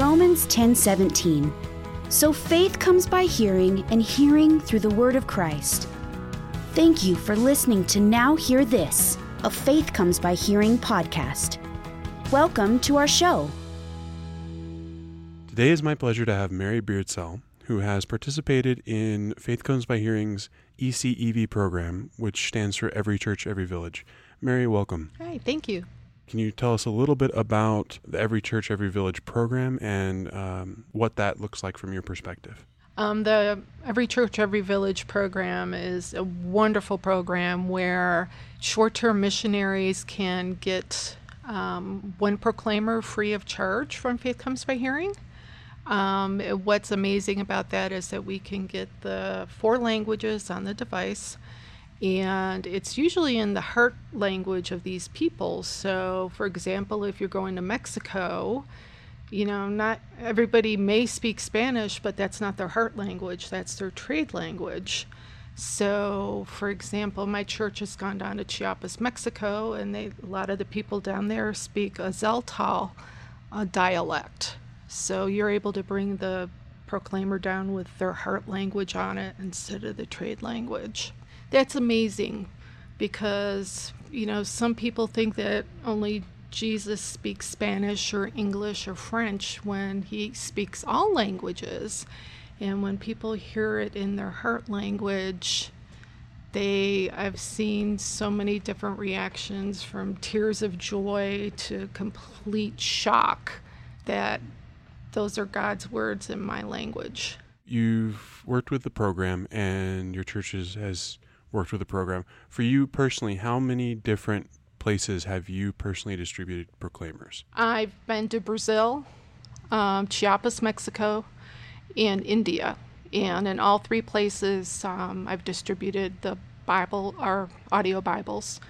Romans 10:17. So faith comes by hearing and hearing through the word of Christ. Thank you for listening to Now Hear This, a Faith Comes by Hearing podcast. Welcome to our show. Today is my pleasure to have Mary Beardsell, who has participated in Faith Comes by Hearing's ECEV program, which stands for Every Church, Every Village. Mary, welcome. Hi, thank you. Can you tell us a little bit about the Every Church, Every Village program and um, what that looks like from your perspective? Um, the Every Church, Every Village program is a wonderful program where short term missionaries can get um, one proclaimer free of charge from Faith Comes by Hearing. Um, what's amazing about that is that we can get the four languages on the device and it's usually in the heart language of these people. So, for example, if you're going to Mexico, you know, not everybody may speak Spanish, but that's not their heart language, that's their trade language. So, for example, my church has gone down to Chiapas, Mexico, and they, a lot of the people down there speak a Tzeltal dialect. So, you're able to bring the proclaimer down with their heart language on it instead of the trade language that's amazing because, you know, some people think that only Jesus speaks Spanish or English or French when he speaks all languages. And when people hear it in their heart language, they I've seen so many different reactions from tears of joy to complete shock that those are God's words in my language. You've worked with the program and your church has worked with the program. For you personally, how many different places have you personally distributed proclaimers? I've been to Brazil, um, Chiapas, Mexico, and India. And in all three places, um, I've distributed the Bible or audio Bibles.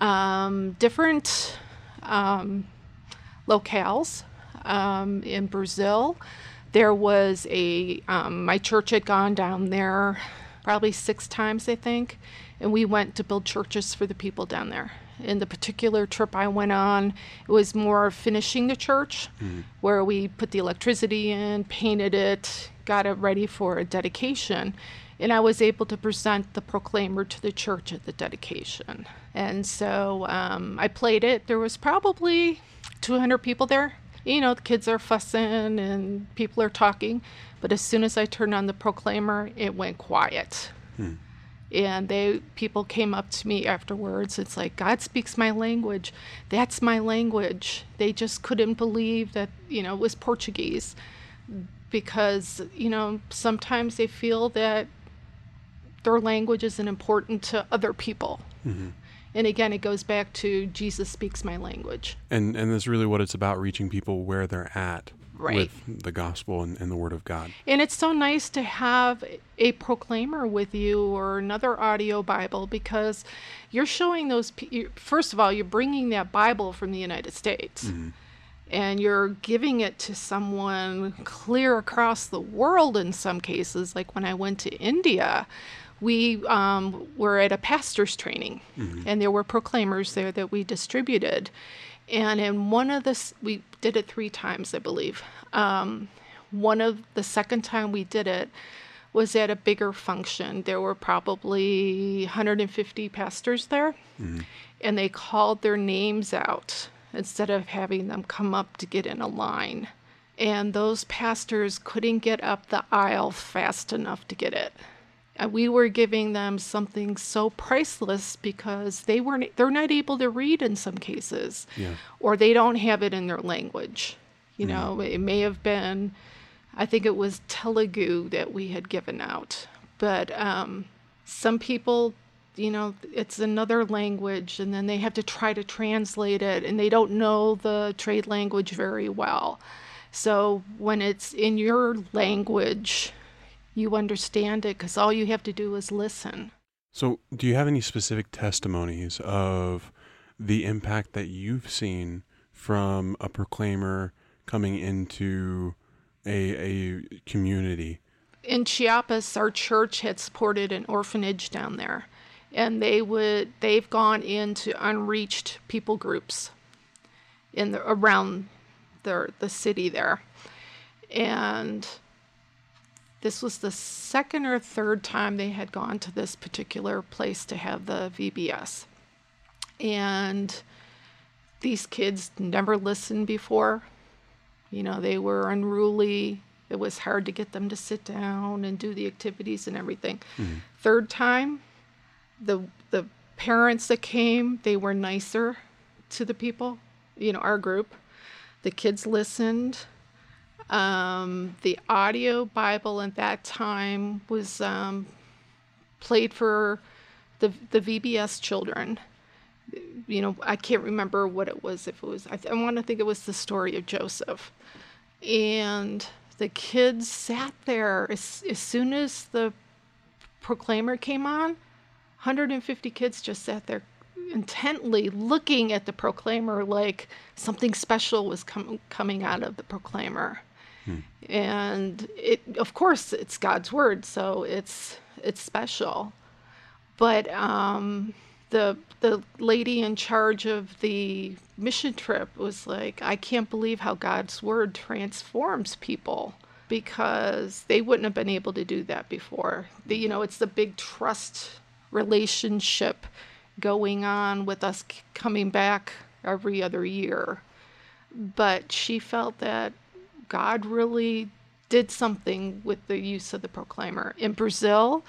Um, different um, locales. Um, in Brazil, there was a, um, my church had gone down there probably six times, I think. And we went to build churches for the people down there. In the particular trip I went on, it was more finishing the church, mm-hmm. where we put the electricity in, painted it, got it ready for a dedication. And I was able to present the proclaimer to the church at the dedication. And so um, I played it. There was probably 200 people there. You know, the kids are fussing and people are talking. But as soon as I turned on the proclaimer, it went quiet. Hmm. And they people came up to me afterwards. It's like God speaks my language. That's my language. They just couldn't believe that you know it was Portuguese, because you know sometimes they feel that their language isn't important to other people. Mm-hmm. And again, it goes back to Jesus speaks my language. And and that's really what it's about: reaching people where they're at right. with the gospel and, and, the word of God. And it's so nice to have a proclaimer with you or another audio Bible because you're showing those. First of all, you're bringing that Bible from the United States. Mm-hmm. And you're giving it to someone clear across the world in some cases. Like when I went to India, we um, were at a pastor's training, mm-hmm. and there were proclaimers there that we distributed. And in one of the, we did it three times, I believe. Um, one of the second time we did it was at a bigger function. There were probably 150 pastors there, mm-hmm. and they called their names out instead of having them come up to get in a line. And those pastors couldn't get up the aisle fast enough to get it we were giving them something so priceless because they weren't they're not able to read in some cases yeah. or they don't have it in their language you mm. know it may have been i think it was telugu that we had given out but um, some people you know it's another language and then they have to try to translate it and they don't know the trade language very well so when it's in your language you understand it because all you have to do is listen. So, do you have any specific testimonies of the impact that you've seen from a proclaimer coming into a, a community? In Chiapas, our church had supported an orphanage down there, and they would they've gone into unreached people groups in the around the the city there, and this was the second or third time they had gone to this particular place to have the VBS, and these kids never listened before. You know, they were unruly. It was hard to get them to sit down and do the activities and everything. Mm-hmm. Third time, the the parents that came, they were nicer to the people, you know, our group. The kids listened. Um, the audio Bible at that time was um, played for the the VBS children. You know, I can't remember what it was. If it was, I, th- I want to think it was the story of Joseph, and the kids sat there as, as soon as the proclaimer came on 150 kids just sat there intently looking at the proclaimer like something special was com- coming out of the proclaimer hmm. and it of course it's god's word so it's it's special but um, the the lady in charge of the mission trip was like, I can't believe how God's word transforms people because they wouldn't have been able to do that before. The, you know, it's the big trust relationship going on with us coming back every other year. But she felt that God really did something with the use of the proclaimer. In Brazil,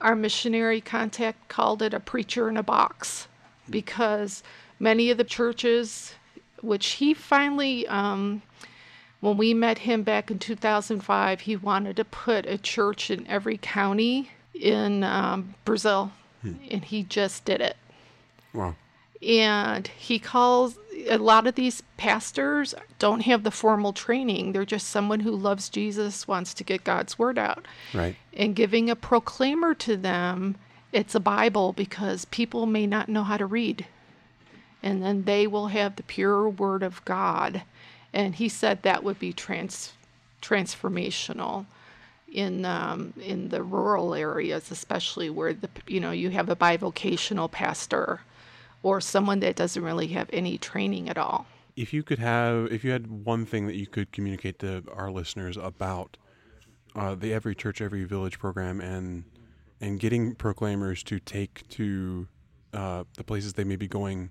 our missionary contact called it a preacher in a box because many of the churches, which he finally, um, when we met him back in 2005, he wanted to put a church in every county in um, Brazil, hmm. and he just did it. Wow. And he calls a lot of these pastors don't have the formal training. They're just someone who loves Jesus, wants to get God's word out. Right. And giving a proclaimer to them, it's a Bible because people may not know how to read. And then they will have the pure word of God. And he said that would be trans transformational in um, in the rural areas, especially where the you know you have a bivocational pastor or someone that doesn't really have any training at all. If you could have, if you had one thing that you could communicate to our listeners about uh, the Every Church, Every Village program and and getting proclaimers to take to uh, the places they may be going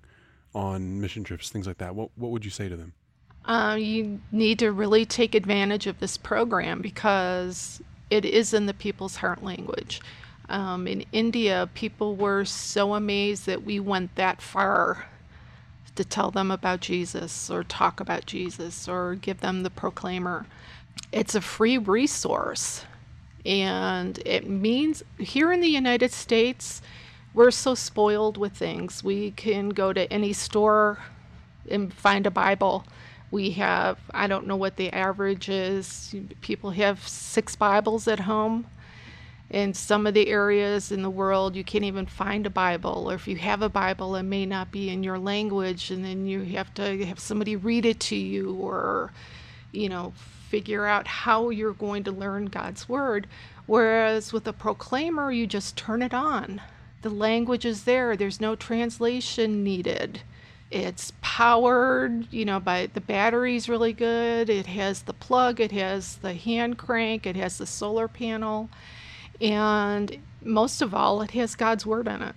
on mission trips, things like that, what what would you say to them? Uh, you need to really take advantage of this program because it is in the people's heart language. Um, in India, people were so amazed that we went that far to tell them about Jesus or talk about Jesus or give them the proclaimer. It's a free resource. And it means here in the United States, we're so spoiled with things. We can go to any store and find a Bible. We have, I don't know what the average is, people have six Bibles at home in some of the areas in the world you can't even find a bible or if you have a bible it may not be in your language and then you have to have somebody read it to you or you know figure out how you're going to learn god's word. Whereas with a proclaimer you just turn it on. The language is there. There's no translation needed. It's powered you know by the battery's really good. It has the plug. It has the hand crank. It has the solar panel and most of all, it has God's word in it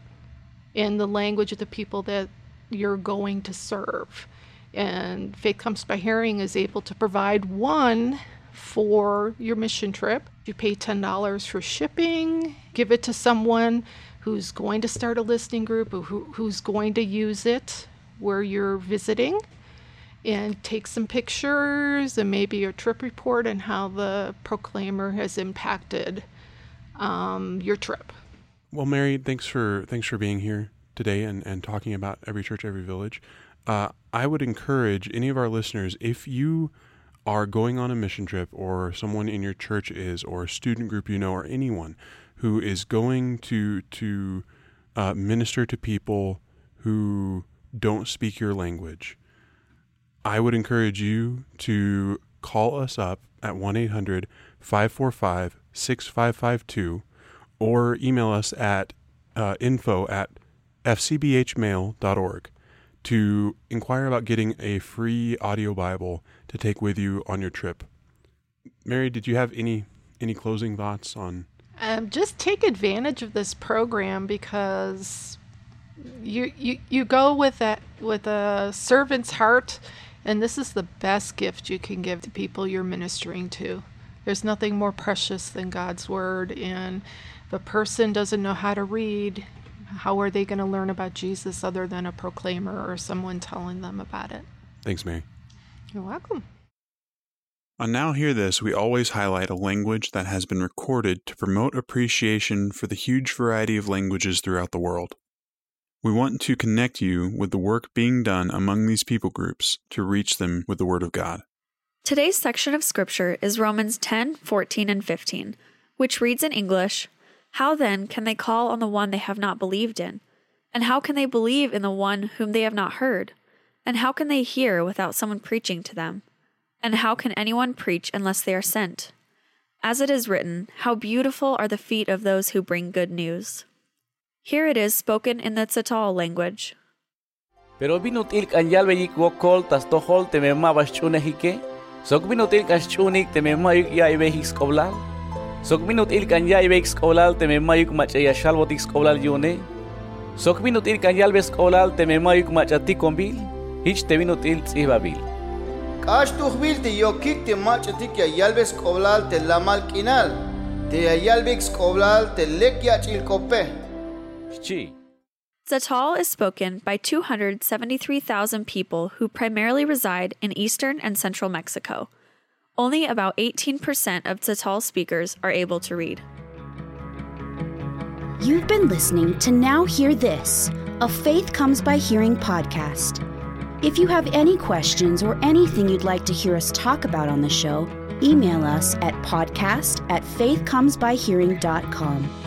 in the language of the people that you're going to serve. And Faith Comes by Hearing is able to provide one for your mission trip. You pay $10 for shipping, give it to someone who's going to start a listening group or who, who's going to use it where you're visiting and take some pictures and maybe a trip report on how the proclaimer has impacted um, your trip. Well, Mary, thanks for thanks for being here today and, and talking about every church, every village. Uh, I would encourage any of our listeners if you are going on a mission trip, or someone in your church is, or a student group you know, or anyone who is going to to uh, minister to people who don't speak your language. I would encourage you to call us up at 1 800 545 6552 or email us at uh, info at fcbhmail.org. to inquire about getting a free audio Bible to take with you on your trip. Mary, did you have any any closing thoughts on? Um, just take advantage of this program because you you you go with that with a servant's heart, and this is the best gift you can give to people you're ministering to. There's nothing more precious than God's word, and if a person doesn't know how to read, how are they going to learn about Jesus other than a proclaimer or someone telling them about it? Thanks, Mary. You're welcome. On Now Hear This, we always highlight a language that has been recorded to promote appreciation for the huge variety of languages throughout the world. We want to connect you with the work being done among these people groups to reach them with the Word of God. Today's section of Scripture is Romans 10 14 and 15, which reads in English How then can they call on the one they have not believed in? And how can they believe in the one whom they have not heard? And how can they hear without someone preaching to them? And how can anyone preach unless they are sent? As it is written, How beautiful are the feet of those who bring good news. Here it is spoken in the Tsatal language. Pero binutil kanyal beyik wokol tas tohol temema baschune hike. Sok binutil kaschunik temema yuk ya ibehik skoblal. Sok binutil kanya ibehik skoblal temema yuk machaya shalvotik skoblal yune. Sok binutil kanyal bes skoblal temema yuk machati kombil. Hich te binutil tsibabil. Kash tuhbil te yokik te machatik ya yalbes koblal te lamal kinal. Te ya yalbix koblal te lek ya chilkope. Chi. Zatal is spoken by 273,000 people who primarily reside in eastern and central Mexico. Only about 18% of Zatal speakers are able to read. You've been listening to Now Hear This, a Faith Comes by Hearing podcast. If you have any questions or anything you'd like to hear us talk about on the show, email us at podcast at faithcomesbyhearing.com.